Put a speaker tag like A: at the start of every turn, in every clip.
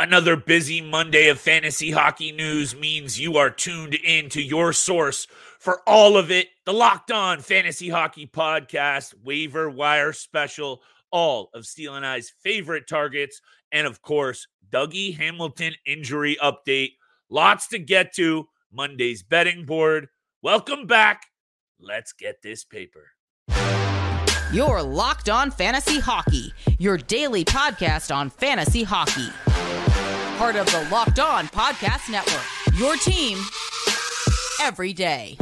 A: Another busy Monday of fantasy hockey news means you are tuned in to your source for all of it. The Locked On Fantasy Hockey Podcast, waiver wire special, all of Steele and I's favorite targets, and of course, Dougie Hamilton injury update. Lots to get to. Monday's betting board. Welcome back. Let's get this paper.
B: Your Locked On Fantasy Hockey, your daily podcast on fantasy hockey part of the Locked On Podcast Network. Your team every day.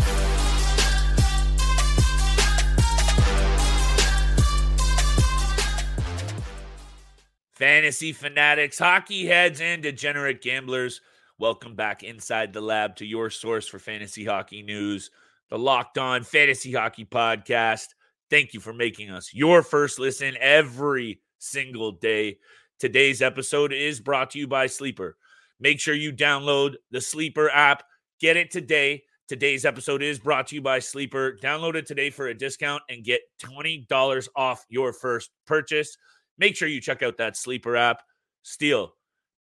A: Fantasy fanatics, hockey heads, and degenerate gamblers, welcome back inside the lab to your source for fantasy hockey news, the Locked On Fantasy Hockey Podcast. Thank you for making us your first listen every single day. Today's episode is brought to you by Sleeper. Make sure you download the Sleeper app. Get it today. Today's episode is brought to you by Sleeper. Download it today for a discount and get $20 off your first purchase. Make sure you check out that Sleeper app. Steele,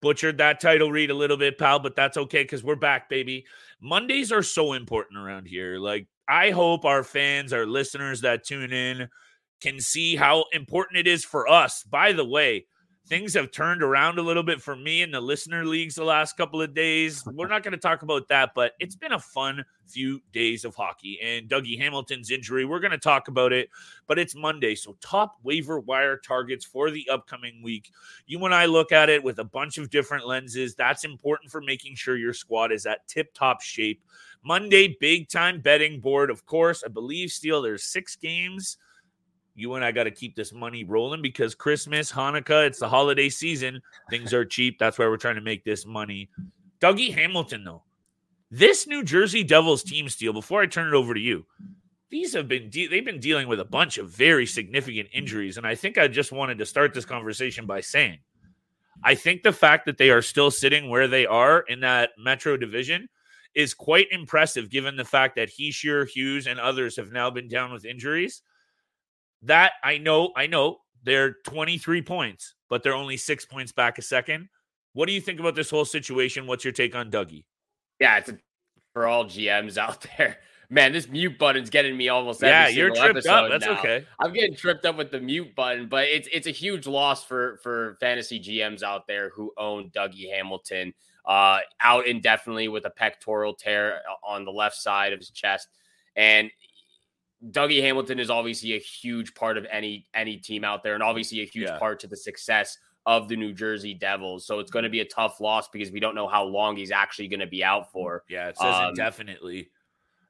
A: butchered that title read a little bit, pal, but that's okay because we're back, baby. Mondays are so important around here. Like, I hope our fans, our listeners that tune in, can see how important it is for us. By the way, things have turned around a little bit for me in the listener leagues the last couple of days. We're not going to talk about that, but it's been a fun few days of hockey. And Dougie Hamilton's injury, we're going to talk about it, but it's Monday. So, top waiver wire targets for the upcoming week. You and I look at it with a bunch of different lenses. That's important for making sure your squad is at tip top shape. Monday, big time betting board. Of course, I believe, Steele, there's six games you and I got to keep this money rolling because Christmas, Hanukkah, it's the holiday season. Things are cheap. That's why we're trying to make this money. Dougie Hamilton, though, this New Jersey Devils team Steele. Before I turn it over to you, these have been de- they've been dealing with a bunch of very significant injuries, and I think I just wanted to start this conversation by saying, I think the fact that they are still sitting where they are in that Metro division is quite impressive, given the fact that Hischier, Hughes, and others have now been down with injuries that I know, I know they're 23 points, but they're only six points back a second. What do you think about this whole situation? What's your take on Dougie?
C: Yeah, it's a, for all GMs out there. Man, this mute button's getting me almost
A: yeah. You're tripped up. That's
C: now.
A: okay.
C: I'm getting tripped up with the mute button, but it's it's a huge loss for for fantasy GMs out there who own Dougie Hamilton uh, out indefinitely with a pectoral tear on the left side of his chest, and Dougie Hamilton is obviously a huge part of any any team out there, and obviously a huge yeah. part to the success of the New Jersey Devils. So it's going to be a tough loss because we don't know how long he's actually going to be out for.
A: Yeah, it says um, indefinitely.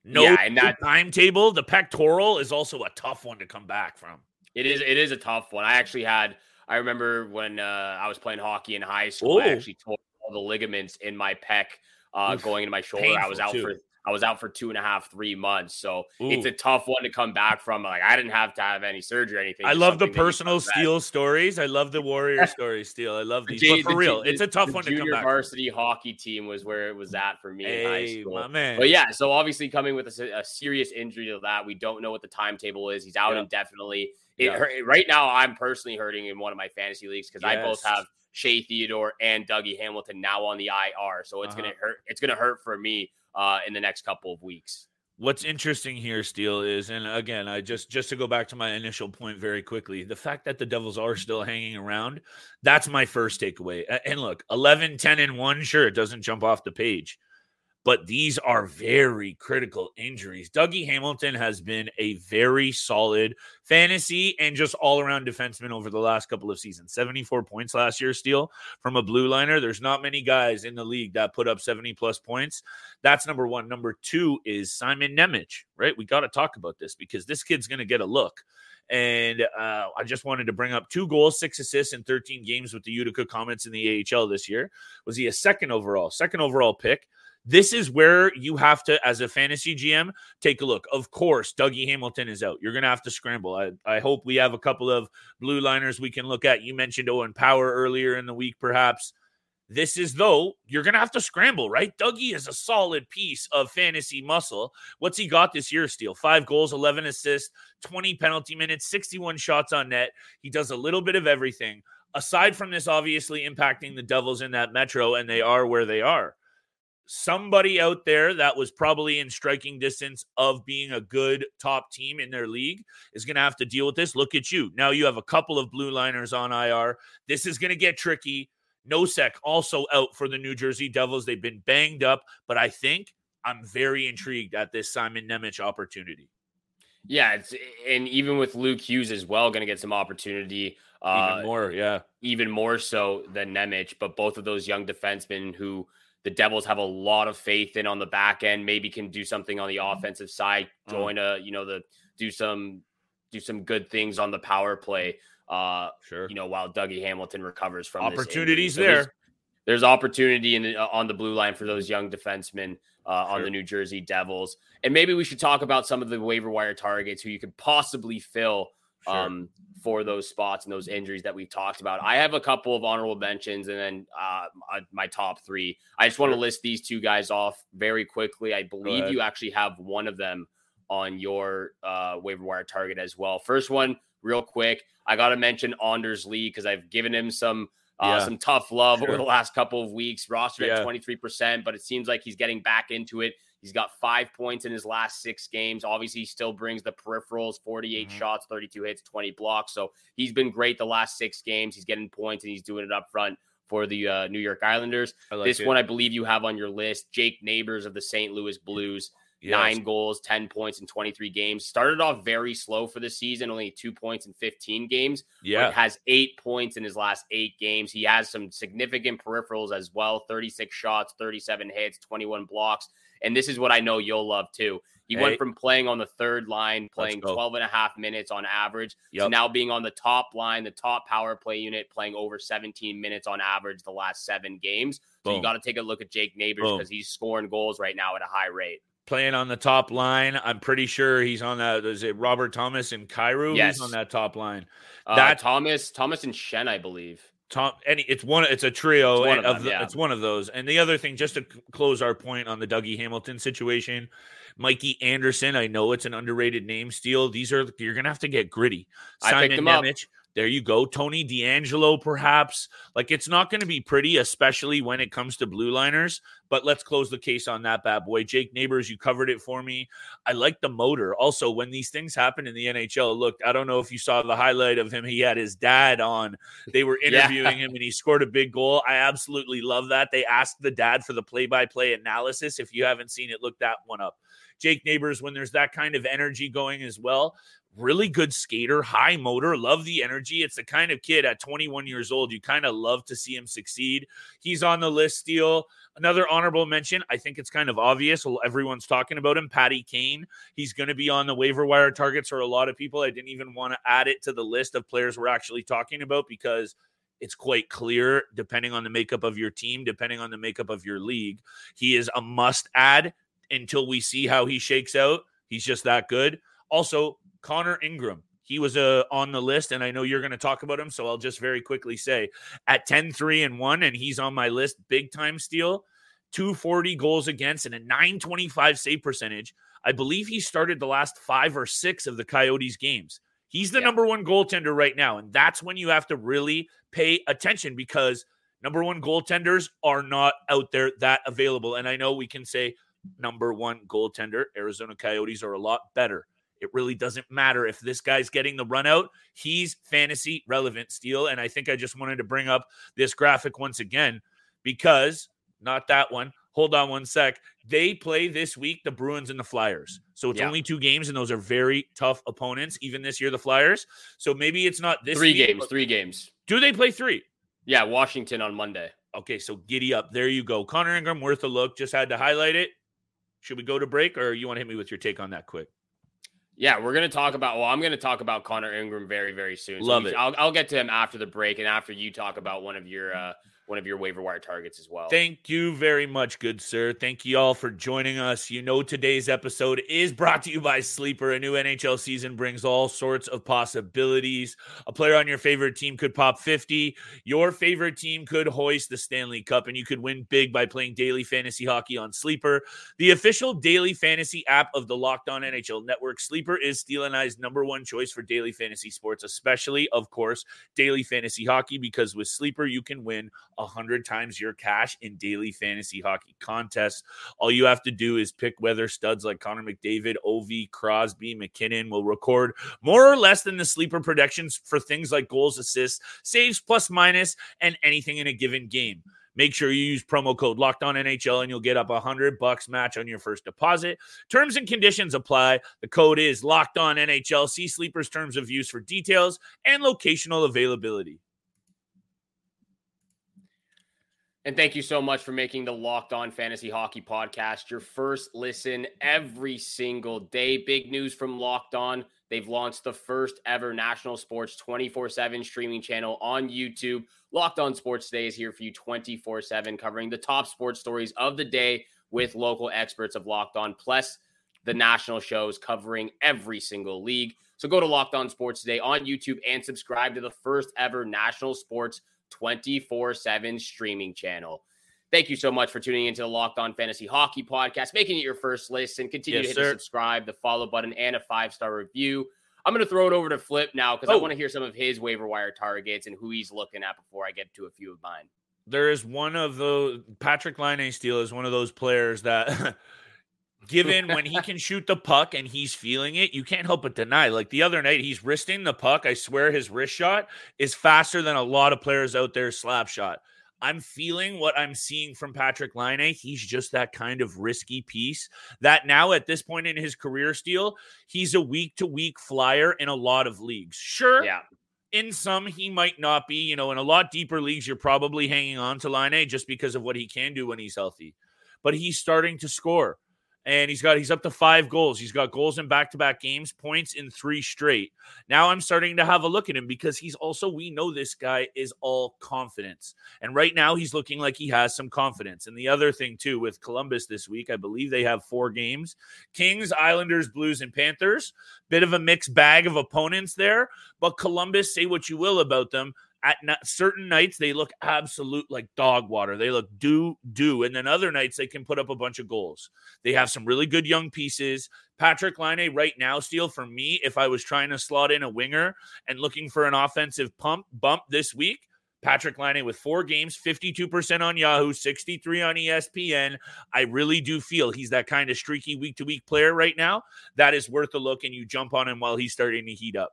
A: No, yeah, and that timetable, the pectoral is also a tough one to come back from.
C: It is. It is a tough one. I actually had. I remember when uh, I was playing hockey in high school. Ooh. I actually tore all the ligaments in my pec uh, Oof, going into my shoulder. I was out too. for I was out for two and a half, three months. So Ooh. it's a tough one to come back from. Like I didn't have to have any surgery or anything.
A: I love the personal Steele stories. I love the warrior stories Steele. I love these. J- but for real, it's a tough one to come back.
C: Junior varsity hockey team was where it was at for me
A: hey,
C: in high school.
A: My man.
C: But yeah, so obviously coming with a, a, serious injury to that, we don't know what the timetable is. He's out indefinitely. It hurt, right now, I'm personally hurting in one of my fantasy leagues because yes. I both have Shea Theodore and Dougie Hamilton now on the IR. So it's uh-huh. gonna hurt. It's gonna hurt for me uh, in the next couple of weeks.
A: What's interesting here, Steele, is, and again, I just just to go back to my initial point very quickly, the fact that the Devils are still hanging around, that's my first takeaway. And look, 11, 10, and 1, sure, it doesn't jump off the page but these are very critical injuries. Dougie Hamilton has been a very solid fantasy and just all around defenseman over the last couple of seasons. 74 points last year, Steele, from a blue liner. There's not many guys in the league that put up 70 plus points. That's number one. Number two is Simon Nemec, right? We got to talk about this because this kid's going to get a look. And uh, I just wanted to bring up two goals, six assists in 13 games with the Utica Comets in the AHL this year. Was he a second overall, second overall pick? This is where you have to, as a fantasy GM, take a look. Of course, Dougie Hamilton is out. You're going to have to scramble. I, I hope we have a couple of blue liners we can look at. You mentioned Owen Power earlier in the week, perhaps. This is though you're going to have to scramble, right? Dougie is a solid piece of fantasy muscle. What's he got this year, Steele? Five goals, 11 assists, 20 penalty minutes, 61 shots on net. He does a little bit of everything. aside from this obviously impacting the Devils in that metro, and they are where they are, somebody out there that was probably in striking distance of being a good top team in their league is going to have to deal with this. Look at you. Now you have a couple of blue liners on IR. This is going to get tricky. Nosek also out for the New Jersey Devils. They've been banged up, but I think I'm very intrigued at this Simon Nemec opportunity.
C: Yeah, it's and even with Luke Hughes as well, going to get some opportunity.
A: Uh, even more, yeah,
C: even more so than Nemec. But both of those young defensemen who the Devils have a lot of faith in on the back end, maybe can do something on the mm-hmm. offensive side, mm. join a you know the do some do some good things on the power play. Uh,
A: sure.
C: You know, while Dougie Hamilton recovers from
A: opportunities so there.
C: There's, there's, opportunity in uh, on the blue line for those young defensemen uh, sure. on the New Jersey Devils, and maybe we should talk about some of the waiver wire targets who you could possibly fill sure. um, for those spots and those injuries that we've talked about. I have a couple of honorable mentions, and then uh, my top three. I just want to list these two guys off very quickly. I believe you actually have one of them on your uh, waiver wire target as well. First one, real quick. I got to mention Anders Lee because I've given him some uh, yeah. some tough love sure. over the last couple of weeks. Roster yeah. at 23%, but it seems like he's getting back into it. He's got five points in his last six games. Obviously, he still brings the peripherals 48 mm-hmm. shots, 32 hits, 20 blocks. So he's been great the last six games. He's getting points and he's doing it up front for the uh, New York Islanders. Like this it. one, I believe you have on your list Jake Neighbors of the St. Louis Blues. Yes. Nine goals, 10 points in 23 games. Started off very slow for the season, only two points in 15 games.
A: Yeah.
C: Has eight points in his last eight games. He has some significant peripherals as well 36 shots, 37 hits, 21 blocks. And this is what I know you'll love too. He hey. went from playing on the third line, playing 12 and a half minutes on average, yep. to now being on the top line, the top power play unit, playing over 17 minutes on average the last seven games. So Boom. you got to take a look at Jake Neighbors because he's scoring goals right now at a high rate
A: playing on the top line. I'm pretty sure he's on that. Is it Robert Thomas and Kyrou?
C: Yes,
A: he's on that top line.
C: Uh, that Thomas, Thomas and Shen, I believe.
A: Tom, any it's one. It's a trio it's of, of them, the, yeah. It's one of those. And the other thing, just to close our point on the Dougie Hamilton situation, Mikey Anderson. I know it's an underrated name. Steele. These are you're gonna have to get gritty.
C: Simon Nemec.
A: There you go. Tony DeAngelo, perhaps. Like it's not going to be pretty, especially when it comes to blue liners. But let's close the case on that bad boy. Jake Neighbors, you covered it for me. I like the motor. Also, when these things happen in the NHL, look, I don't know if you saw the highlight of him. He had his dad on. They were interviewing yeah. him and he scored a big goal. I absolutely love that. They asked the dad for the play by play analysis. If you haven't seen it, look that one up. Jake Neighbors, when there's that kind of energy going as well, really good skater, high motor, love the energy. It's the kind of kid at 21 years old you kind of love to see him succeed. He's on the list, Steele. Another honorable mention, I think it's kind of obvious. Everyone's talking about him, Patty Kane. He's going to be on the waiver wire targets for a lot of people. I didn't even want to add it to the list of players we're actually talking about because it's quite clear, depending on the makeup of your team, depending on the makeup of your league. He is a must add until we see how he shakes out. He's just that good. Also, Connor Ingram. He was uh, on the list, and I know you're going to talk about him. So I'll just very quickly say at 10 3 and 1, and he's on my list, big time steal, 240 goals against, and a 925 save percentage. I believe he started the last five or six of the Coyotes games. He's the yeah. number one goaltender right now. And that's when you have to really pay attention because number one goaltenders are not out there that available. And I know we can say number one goaltender, Arizona Coyotes are a lot better. It really doesn't matter if this guy's getting the run out. He's fantasy relevant Steele. And I think I just wanted to bring up this graphic once again because not that one. Hold on one sec. They play this week the Bruins and the Flyers. So it's yeah. only two games, and those are very tough opponents, even this year, the Flyers. So maybe it's not this
C: three
A: week,
C: games, three games.
A: Do they play three?
C: Yeah, Washington on Monday.
A: Okay, so giddy up. There you go. Connor Ingram, worth a look. Just had to highlight it. Should we go to break, or you want to hit me with your take on that quick?
C: Yeah, we're going to talk about. Well, I'm going to talk about Connor Ingram very, very soon.
A: So Love it.
C: I'll, I'll, get to him after the break and after you talk about one of your uh, one of your waiver wire targets as well.
A: Thank you very much, good sir. Thank you all for joining us. You know, today's episode is brought to you by Sleeper. A new NHL season brings all sorts of possibilities. A player on your favorite team could pop 50. Your favorite team could hoist the Stanley Cup, and you could win big by playing daily fantasy hockey on Sleeper, the official daily fantasy app of the Locked On NHL Network. Sleeper is Steele and I's number one choice for daily fantasy sports, especially, of course, daily fantasy hockey, because with Sleeper, you can win 100 times your cash in daily fantasy hockey contests. All you have to do is pick whether studs like Connor McDavid, Ovi, Crosby, MacKinnon will record more or less than the sleeper predictions for things like goals, assists, saves, plus minus, and anything in a given game. Make sure you use promo code Locked On NHL and you'll get up a hundred bucks match on your first deposit. Terms and conditions apply. The code is Locked On NHL. See Sleepers terms of use for details and locational availability.
C: And thank you so much for making the Locked On Fantasy Hockey Podcast your first listen every single day. Big news from Locked On. They've launched the first ever national sports 24 7 streaming channel on YouTube. Locked On Sports Today is here for you 24 7, covering the top sports stories of the day with local experts of Locked On, plus the national shows covering every single league. So go to Locked On Sports Today on YouTube and subscribe to the first ever national sports 24 7 streaming channel. Thank you so much for tuning into the Locked On Fantasy Hockey Podcast, making it your first listen. Continue yes, to hit sir. the subscribe, the follow button, and a five star review. I'm going to throw it over to Flip now because oh. I want to hear some of his waiver wire targets and who he's looking at before I get to a few of mine.
A: There is one of the Patrik Laine Steele is one of those players that given when he can shoot the puck and he's feeling it, you can't help but deny. Like the other night, he's wristing the puck. I swear his wrist shot is faster than a lot of players out there slap shot. I'm feeling what I'm seeing from Patrik Laine. He's just that kind of risky piece that now at this point in his career Steele, he's a week to week flyer in a lot of leagues. Sure.
C: Yeah.
A: In some, he might not be. You know, in a lot deeper leagues, you're probably hanging on to Laine just because of what he can do when he's healthy. But he's starting to score and he's got he's up to five goals. He's got goals in back-to-back games, points in three straight. Now I'm starting to have a look at him because he's also we know this guy is all confidence. And right now he's looking like he has some confidence. And the other thing too with Columbus this week, I believe they have four games. Kings, Islanders, Blues and Panthers. Bit of a mixed bag of opponents there, but Columbus say what you will about them at certain nights they look absolute like dog water. They look do do, and then other nights they can put up a bunch of goals. They have some really good young pieces. Patrik Laine right now, Steele for me. If I was trying to slot in a winger and looking for an offensive pump bump this week, Patrik Laine with four games, 52% on Yahoo, 63 on ESPN. I really do feel he's that kind of streaky week to week player right now. That is worth a look, and you jump on him while he's starting to heat up.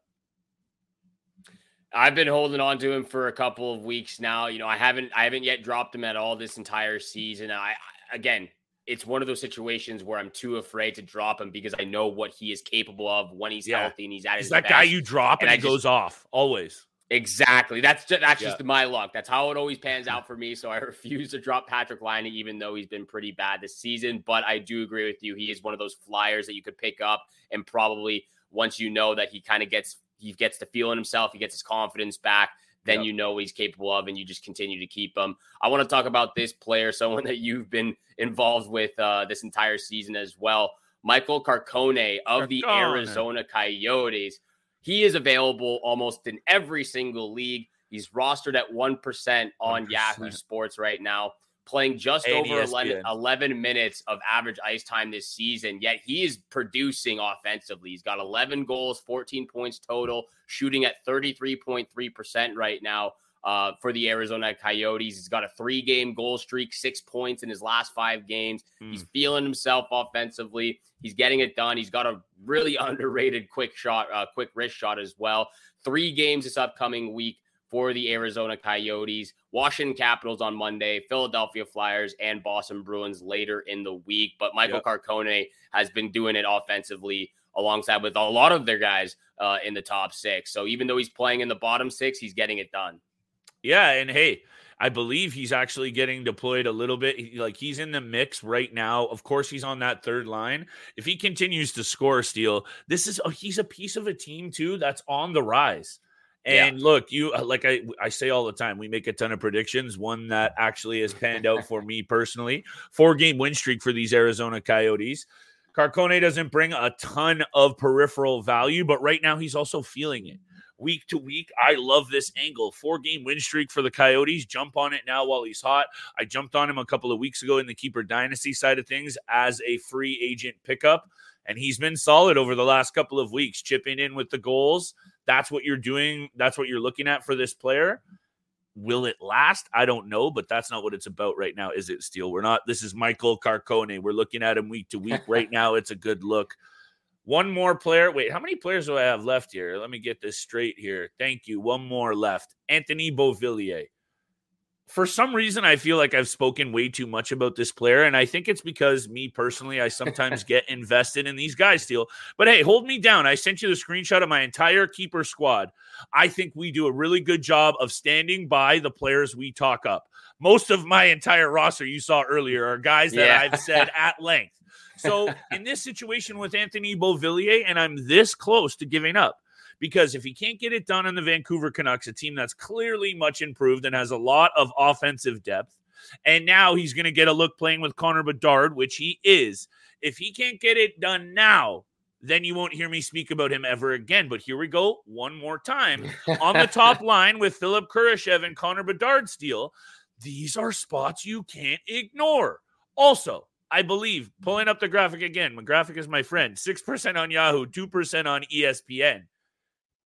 C: I've been holding on to him for a couple of weeks now. You know, I haven't I haven't yet dropped him at all this entire season. I again, it's one of those situations where I'm too afraid to drop him because I know what he is capable of when he's yeah. healthy and he's at his.
A: He's that
C: best.
A: guy you drop and, and he just, goes off always.
C: Exactly. That's just, that's yeah. just my luck. That's how it always pans out for me. So I refuse to drop Patrik Laine, even though he's been pretty bad this season. But I do agree with you. He is one of those flyers that you could pick up and probably once you know that he kind of gets he gets to feeling himself, he gets his confidence back, then yep. you know what he's capable of, and you just continue to keep him. I want to talk about this player, someone that you've been involved with uh, this entire season as well. Michael Carcone of Carcone. the Arizona Coyotes. He is available almost in every single league. He's rostered at 1% on 1%. Yahoo Sports right now playing just over 11, 11, minutes of average ice time this season, yet he is producing offensively. He's got 11 goals, 14 points total, shooting at 33.3% right now uh, for the Arizona Coyotes. He's got a three game goal streak, six points in his last five games. Mm. He's feeling himself offensively. He's getting it done. He's got a really underrated quick shot, uh, quick wrist shot as well. Three games this upcoming week for the Arizona Coyotes, Washington Capitals on Monday, Philadelphia Flyers, and Boston Bruins later in the week. But Michael yep. Carcone has been doing it offensively alongside with a lot of their guys uh, in the top six. So even though he's playing in the bottom six, he's getting it done.
A: Yeah. And hey, I believe he's actually getting deployed a little bit. Like he's in the mix right now. Of course, he's on that third line. If he continues to score, Steele, this is a, he's a piece of a team too that's on the rise. And yeah. look, you uh, like I I say all the time, we make a ton of predictions. One that actually has panned out for me personally: four game win streak for these Arizona Coyotes. Carcone doesn't bring a ton of peripheral value, but right now he's also feeling it week to week. I love this angle. Four game win streak for the Coyotes. Jump on it now while he's hot. I jumped on him a couple of weeks ago in the keeper dynasty side of things as a free agent pickup. And he's been solid over the last couple of weeks, chipping in with the goals. That's what you're doing. That's what you're looking at for this player. Will it last? I don't know, but that's not what it's about right now, is it, Steele? We're not. This is Michael Carcone. We're looking at him week to week. Right now, it's a good look. One more player. Wait, how many players do I have left here? Let me get this straight here. Thank you. One more left. Anthony Beauvillier. For some reason, I feel like I've spoken way too much about this player. And I think it's because me personally, I sometimes get invested in these guys, Steele. But hey, hold me down. I sent you the screenshot of my entire keeper squad. I think we do a really good job of standing by the players we talk up. Most of my entire roster you saw earlier are guys that yeah. I've said at length. So in this situation with Anthony Beauvillier, and I'm this close to giving up because if he can't get it done in the Vancouver Canucks, a team that's clearly much improved and has a lot of offensive depth, and now he's going to get a look playing with Connor Bedard, which he is. If he can't get it done now, then you won't hear me speak about him ever again. But here we go one more time on the top line with Philipp Kurashev and Connor Bedard Steele. These are spots you can't ignore. Also, I believe, pulling up the graphic again, my graphic is my friend, 6% on Yahoo, 2% on ESPN.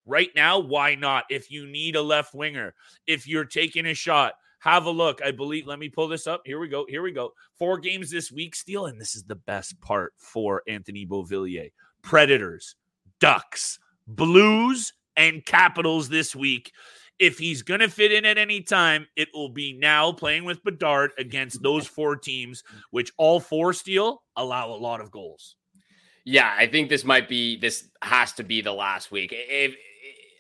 A: Right now, why not? If you need a left winger, if you're taking a shot, have a look. I believe, let me pull this up. Here we go. Here we go. Four games this week, Steele. And this is the best part for Anthony Beauvillier Predators, Ducks, Blues, and Capitals this week. If he's going to fit in at any time, it will be now playing with Bedard against those four teams, which all four Steele allow a lot of goals.
C: Yeah, I think this might be this has to be the last week. If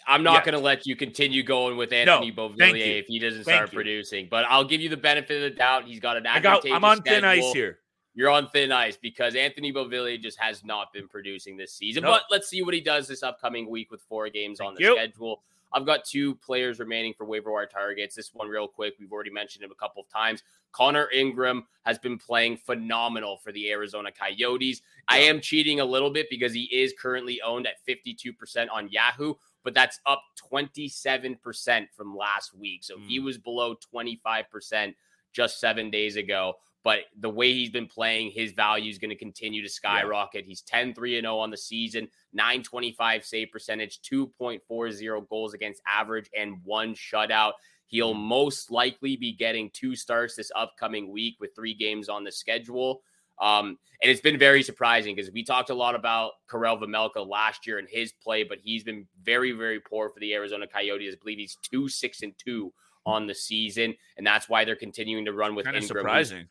C: I'm not going to let you continue going with Anthony no, Beauvillier if he doesn't thank start you. producing, but I'll give you the benefit of the doubt. He's got an I got,
A: I'm on schedule. thin ice here.
C: You're on thin ice because Anthony Beauvillier just has not been producing this season. Nope. But let's see what he does this upcoming week with four games thank on the you. schedule. I've got two players remaining for waiver wire targets. This one, real quick, we've already mentioned him a couple of times. Connor Ingram has been playing phenomenal for the Arizona Coyotes. I am cheating a little bit because he is currently owned at 52% on Yahoo, but that's up 27% from last week. So mm. he was below 25% just seven days ago. But the way he's been playing, his value is going to continue to skyrocket. Yeah. He's 10 3 0 on the season, 925 save percentage, 2.40 goals against average, and one shutout. He'll mm. most likely be getting two starts this upcoming week with three games on the schedule. Um, and it's been very surprising because we talked a lot about Karel Vejmelka last year and his play, but he's been very, very poor for the Arizona Coyotes. I believe he's two, six, and two on the season, and that's why they're continuing to run with
A: kind Ingram. Surprising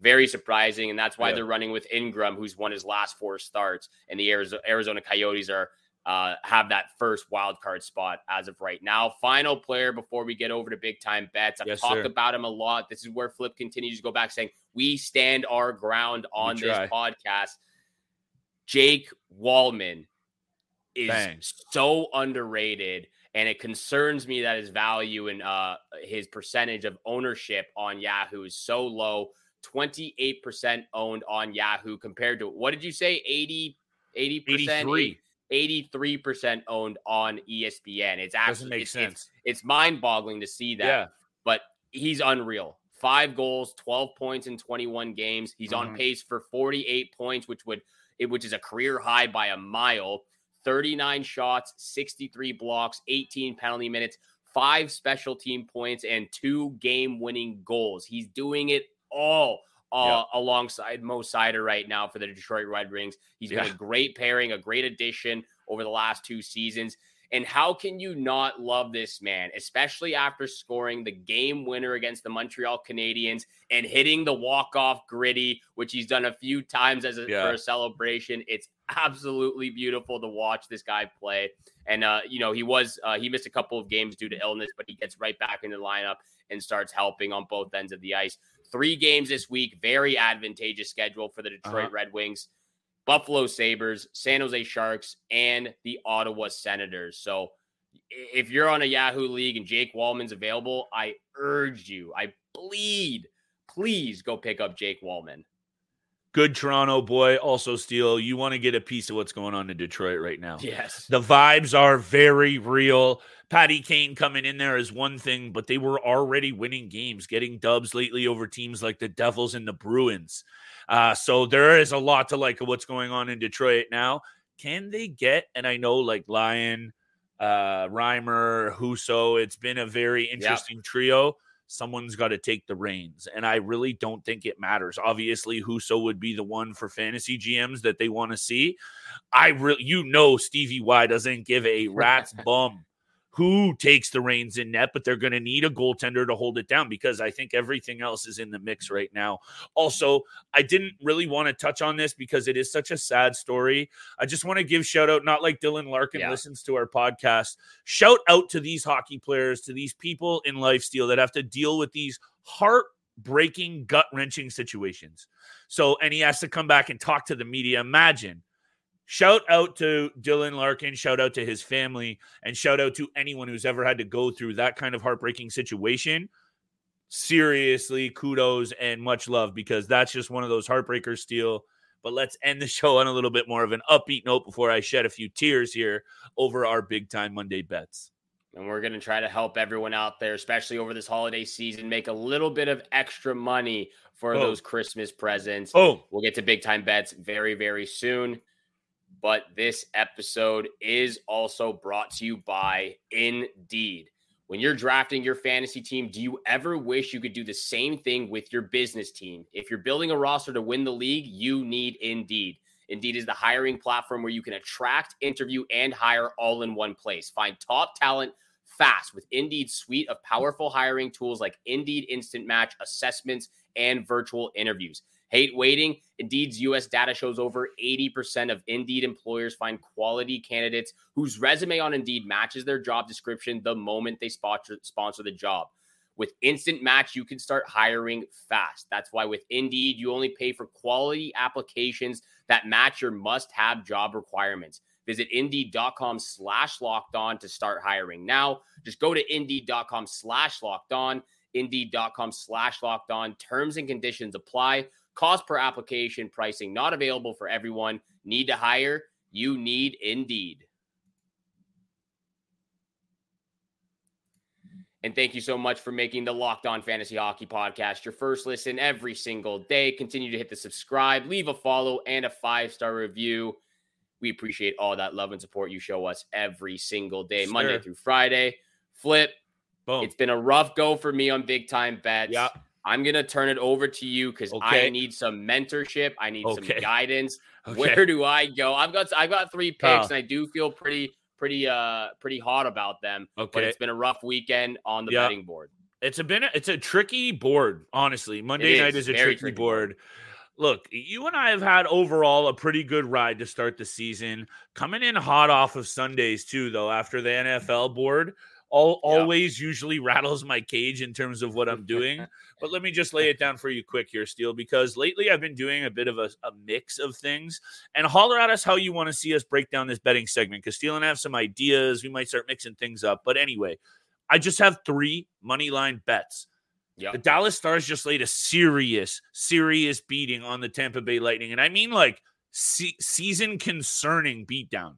C: very surprising. And that's why yeah. they're running with Ingram, who's won his last four starts. And the Arizona, Arizona Coyotes are uh, have that first wild card spot as of right now. Final player before we get over to big time bets. I've yes, talked sir. about him a lot. This is where Flip continues to go back saying we stand our ground on this podcast. Jake Walman is Bang. so underrated. And it concerns me that his value and uh, his percentage of ownership on Yahoo is so low. 28% owned on Yahoo compared to what did you say? 80, 80%? 83. percent owned on ESPN. It's actually it's, it's, it's, mind-boggling to see that. Yeah. But he's unreal. Five goals, 12 points in 21 games. He's mm-hmm. on pace for 48 points, which would which is a career high by a mile. 39 shots, 63 blocks, 18 penalty minutes, five special team points, and two game winning goals. He's doing it all uh, alongside Mo Seider right now for the Detroit Red Wings. He's yeah. been a great pairing, a great addition over the last two seasons. And how can you not love this man, especially after scoring the game winner against the Montreal Canadiens and hitting the walk-off gritty, which he's done a few times as a, yeah. for a celebration. It's absolutely beautiful to watch this guy play. And uh, you know, he was uh, he missed a couple of games due to illness, but he gets right back in the lineup and starts helping on both ends of the ice. Three games this week, very advantageous schedule for the Detroit uh-huh. Red Wings, Buffalo Sabres, San Jose Sharks, and the Ottawa Senators. So if you're on a Yahoo league and Jake Walman's available, I urge you, I plead, please go pick up Jake Walman.
A: Good Toronto boy. Also, Steele, you want to get a piece of what's going on in Detroit right now.
C: Yes.
A: The vibes are very real. Patty Kane coming in there is one thing, but they were already winning games, getting dubs lately over teams like the Devils and the Bruins. Uh, so there is a lot to like of what's going on in Detroit now. Can they get, and I know like Lyon, uh, Reimer, Husso, it's been a very interesting yep. trio someone's got to take the reins. And I really don't think it matters. Obviously, Husso would be the one for fantasy GMs that they want to see. I really, you know, Stevie Y doesn't give a rat's bum who takes the reins in net, but they're going to need a goaltender to hold it down because I think everything else is in the mix right now. Also, I didn't really want to touch on this because it is such a sad story. I just want to give shout out, not like Dylan Larkin yeah. listens to our podcast. Shout out to these hockey players, to these people in lifestyle that have to deal with these heartbreaking, gut wrenching situations. So, and he has to come back and talk to the media. Imagine Shout out to Dylan Larkin, shout out to his family, and shout out to anyone who's ever had to go through that kind of heartbreaking situation. Seriously, kudos and much love because that's just one of those heartbreakers, Steele. But let's end the show on a little bit more of an upbeat note before I shed a few tears here over our big time Monday bets.
C: And we're going to try to help everyone out there, especially over this holiday season, make a little bit of extra money for oh. those Christmas presents.
A: Oh,
C: we'll get to big time bets very, very soon. But this episode is also brought to you by Indeed. When you're drafting your fantasy team, do you ever wish you could do the same thing with your business team? If you're building a roster to win the league, you need Indeed. Indeed is the hiring platform where you can attract, interview, and hire all in one place. Find top talent fast with Indeed's suite of powerful hiring tools like Indeed Instant Match, assessments, and virtual interviews. Hate waiting? Indeed's US data shows over 80% of Indeed employers find quality candidates whose resume on Indeed matches their job description the moment they sponsor, sponsor the job. With Instant Match, you can start hiring fast. That's why with Indeed, you only pay for quality applications that match your must have job requirements. Visit indeed.com slash locked on to start hiring. Now, just go to indeed.com slash locked on, indeed.com slash locked on. Terms and conditions apply. Cost per application pricing not available for everyone. Need to hire? You need Indeed. And thank you so much for making the Locked On Fantasy Hockey Podcast your first listen every single day. Continue to hit the subscribe, leave a follow, and a five star review. We appreciate all that love and support you show us every single day, sure. Monday through Friday. Flip. Boom. It's been a rough go for me on big time bets.
A: Yeah.
C: I'm gonna turn it over to you because okay. I need some mentorship. I need okay. some guidance. Okay. Where do I go? I've got I've got three picks, and I do feel pretty pretty uh pretty hot about them. Okay, but it's been a rough weekend on the betting board.
A: It's a been a, it's a tricky board, honestly. Monday night is a tricky, tricky board. Look, you and I have had overall a pretty good ride to start the season. Coming in hot off of Sundays too, though. After the NFL board, all, yeah. always usually rattles my cage in terms of what I'm doing. but let me just lay it down for you quick here, Steele, because lately I've been doing a bit of a, a mix of things. And holler at us how you want to see us break down this betting segment because Steele and I have some ideas. We might start mixing things up. But anyway, I just have three money line bets. Yep. The Dallas Stars just laid a serious, serious beating on the Tampa Bay Lightning. And I mean like se- season concerning beatdown.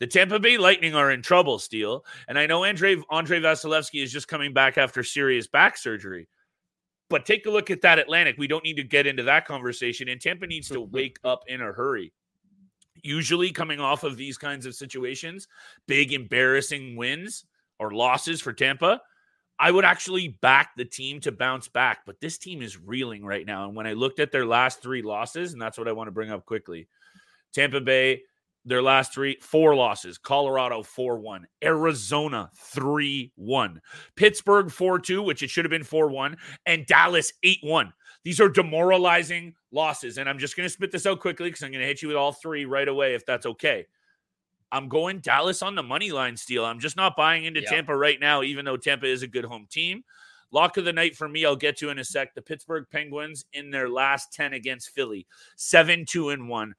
A: The Tampa Bay Lightning are in trouble, Steele. And I know Andre, Andre Vasilevskiy is just coming back after serious back surgery. But take a look at that Atlantic. We don't need to get into that conversation. And Tampa needs to wake up in a hurry. Usually, coming off of these kinds of situations, big embarrassing wins or losses for Tampa, I would actually back the team to bounce back. But this team is reeling right now. And when I looked at their last three losses, and that's what I want to bring up quickly Tampa Bay, their last three, four losses. Colorado 4 1. Arizona 3 1. Pittsburgh 4 2, which it should have been 4 1. And Dallas 8 1. These are demoralizing losses. And I'm just going to spit this out quickly because I'm going to hit you with all three right away if that's okay. I'm going Dallas on the money line Steele I'm just not buying into yep. Tampa right now, even though Tampa is a good home team. Lock of the night for me, I'll get to in a sec. The Pittsburgh Penguins in their last 10 against Philly, 7 2 and 1.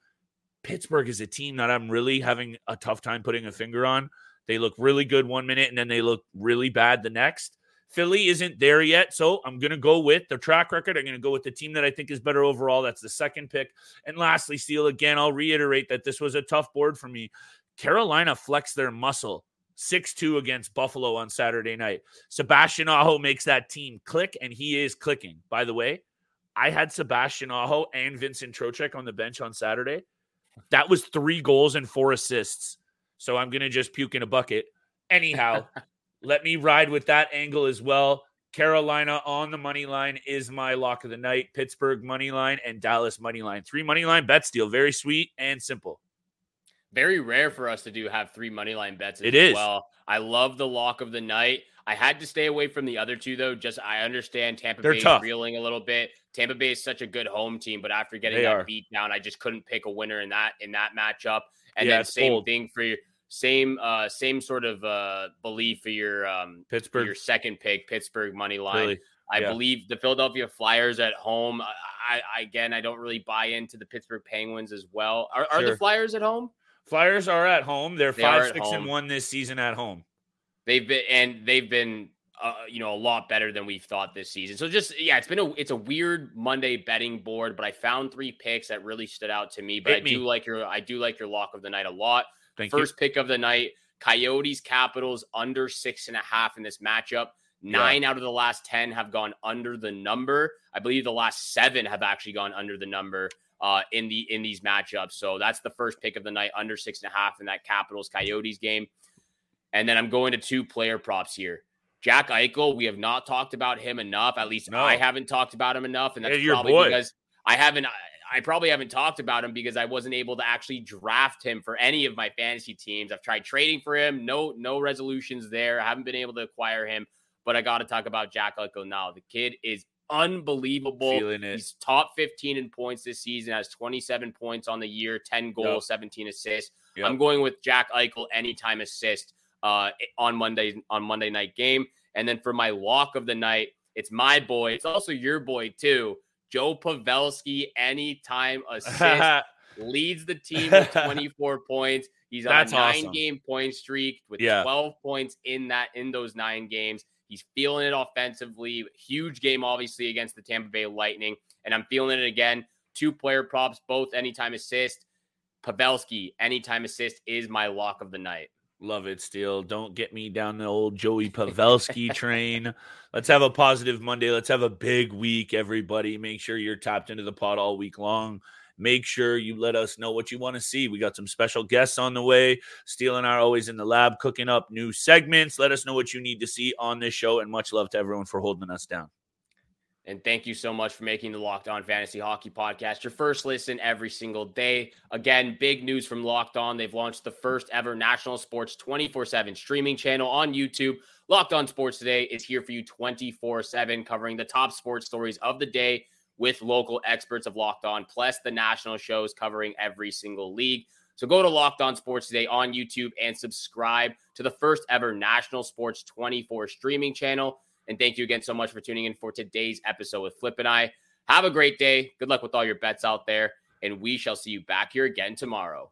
A: Pittsburgh is a team that I'm really having a tough time putting a finger on. They look really good one minute and then they look really bad the next. Philly isn't there yet, so I'm going to go with the track record. I'm going to go with the team that I think is better overall. That's the second pick. And lastly, Steele, again, I'll reiterate that this was a tough board for me. Carolina flexed their muscle 6 2 against Buffalo on Saturday night. Sebastian Aho makes that team click, and he is clicking. By the way, I had Sebastian Aho and Vincent Trocheck on the bench on Saturday. That was three goals and four assists. So I'm going to just puke in a bucket. Anyhow, let me ride with that angle as well. Carolina on the money line is my lock of the night. Pittsburgh money line and Dallas money line. Three money line bets deal. Very sweet and simple.
C: Very rare for us to do have three money line bets.
A: It is.
C: Well, I love the lock of the night. I had to stay away from the other two though. Just I understand Tampa
A: They're
C: Bay
A: tough.
C: reeling a little bit. Tampa Bay is such a good home team, but after getting
A: They
C: that
A: are.
C: beat down, I just couldn't pick a winner in that in that matchup. And
A: Yeah,
C: then same
A: bold.
C: thing for your same uh same sort of uh belief for your um for
A: Pittsburgh.
C: your second pick, Pittsburgh money line.
A: Really.
C: I
A: yeah.
C: believe the Philadelphia Flyers at home. I, I again, I don't really buy into the Pittsburgh Penguins as well. Are, are the Flyers at home?
A: Flyers are at home. They're
C: They
A: five, six, and one this season at home.
C: They've been and they've been uh, you know a lot better than we've thought this season. So just yeah, it's been a it's a weird Monday betting board, but I found three picks that really stood out to me. But
A: Hit
C: I
A: me.
C: do like your I do like your lock of the night a lot.
A: Thank
C: First pick of the night, Coyotes Capitals under six and a half in this matchup. Nine out of the last 10 have gone under the number. I believe the last seven have actually gone under the number uh, in the in these matchups. So that's the first pick of the night, under six and a half in that Capitals Coyotes game. And then I'm going to two player props here. Jack Eichel, we have not talked about him enough. At least
A: No.
C: I haven't talked about him enough, and that's
A: your
C: probably
A: boy.
C: because I haven't. I- probably haven't talked about him because I wasn't able to actually draft him for any of my fantasy teams. I've tried trading for him, no no resolutions there. I haven't been able to acquire him, but I got to talk about Jack Eichel now. The kid is unbelievable. He's top 15 in points this season, has 27 points on the year, 10 goals, 17 assists.
A: Yep.
C: I'm going with Jack Eichel anytime assist uh, on Monday on Monday night game. And then for my lock of the night, it's my boy. It's also your boy too, Joe Pavelski. Anytime assist leads the team with 24 points. He's on
A: That's
C: a nine
A: awesome.
C: game point streak with
A: Yeah.
C: 12 points in that in those nine games. He's feeling it offensively. Huge game, obviously, against the Tampa Bay Lightning. And I'm feeling it again. Two player props, both anytime assist. Pavelski, anytime assist is my lock of the night.
A: Love it, Steele. Don't get me down the old Joey Pavelski train. Let's have a positive Monday. Let's have a big week, everybody. Make sure you're tapped into the pod all week long. Make sure you let us know what you want to see. We got some special guests on the way. Steele and I are always in the lab cooking up new segments. Let us know what you need to see on this show. And much love to everyone for holding us down.
C: And thank you so much for making the Locked On Fantasy Hockey Podcast your first listen every single day. Again, big news from Locked On. They've launched the first ever national sports 24 7 streaming channel on YouTube. Locked On Sports Today is here for you 24 7, covering the top sports stories of the day with local experts of Locked On, plus the national shows covering every single league. So go to Locked On Sports Today on YouTube and subscribe to the first ever national sports 24 streaming channel. And thank you again so much for tuning in for today's episode with Flip and I. Have a great day. Good luck with all your bets out there. And we shall see you back here again tomorrow.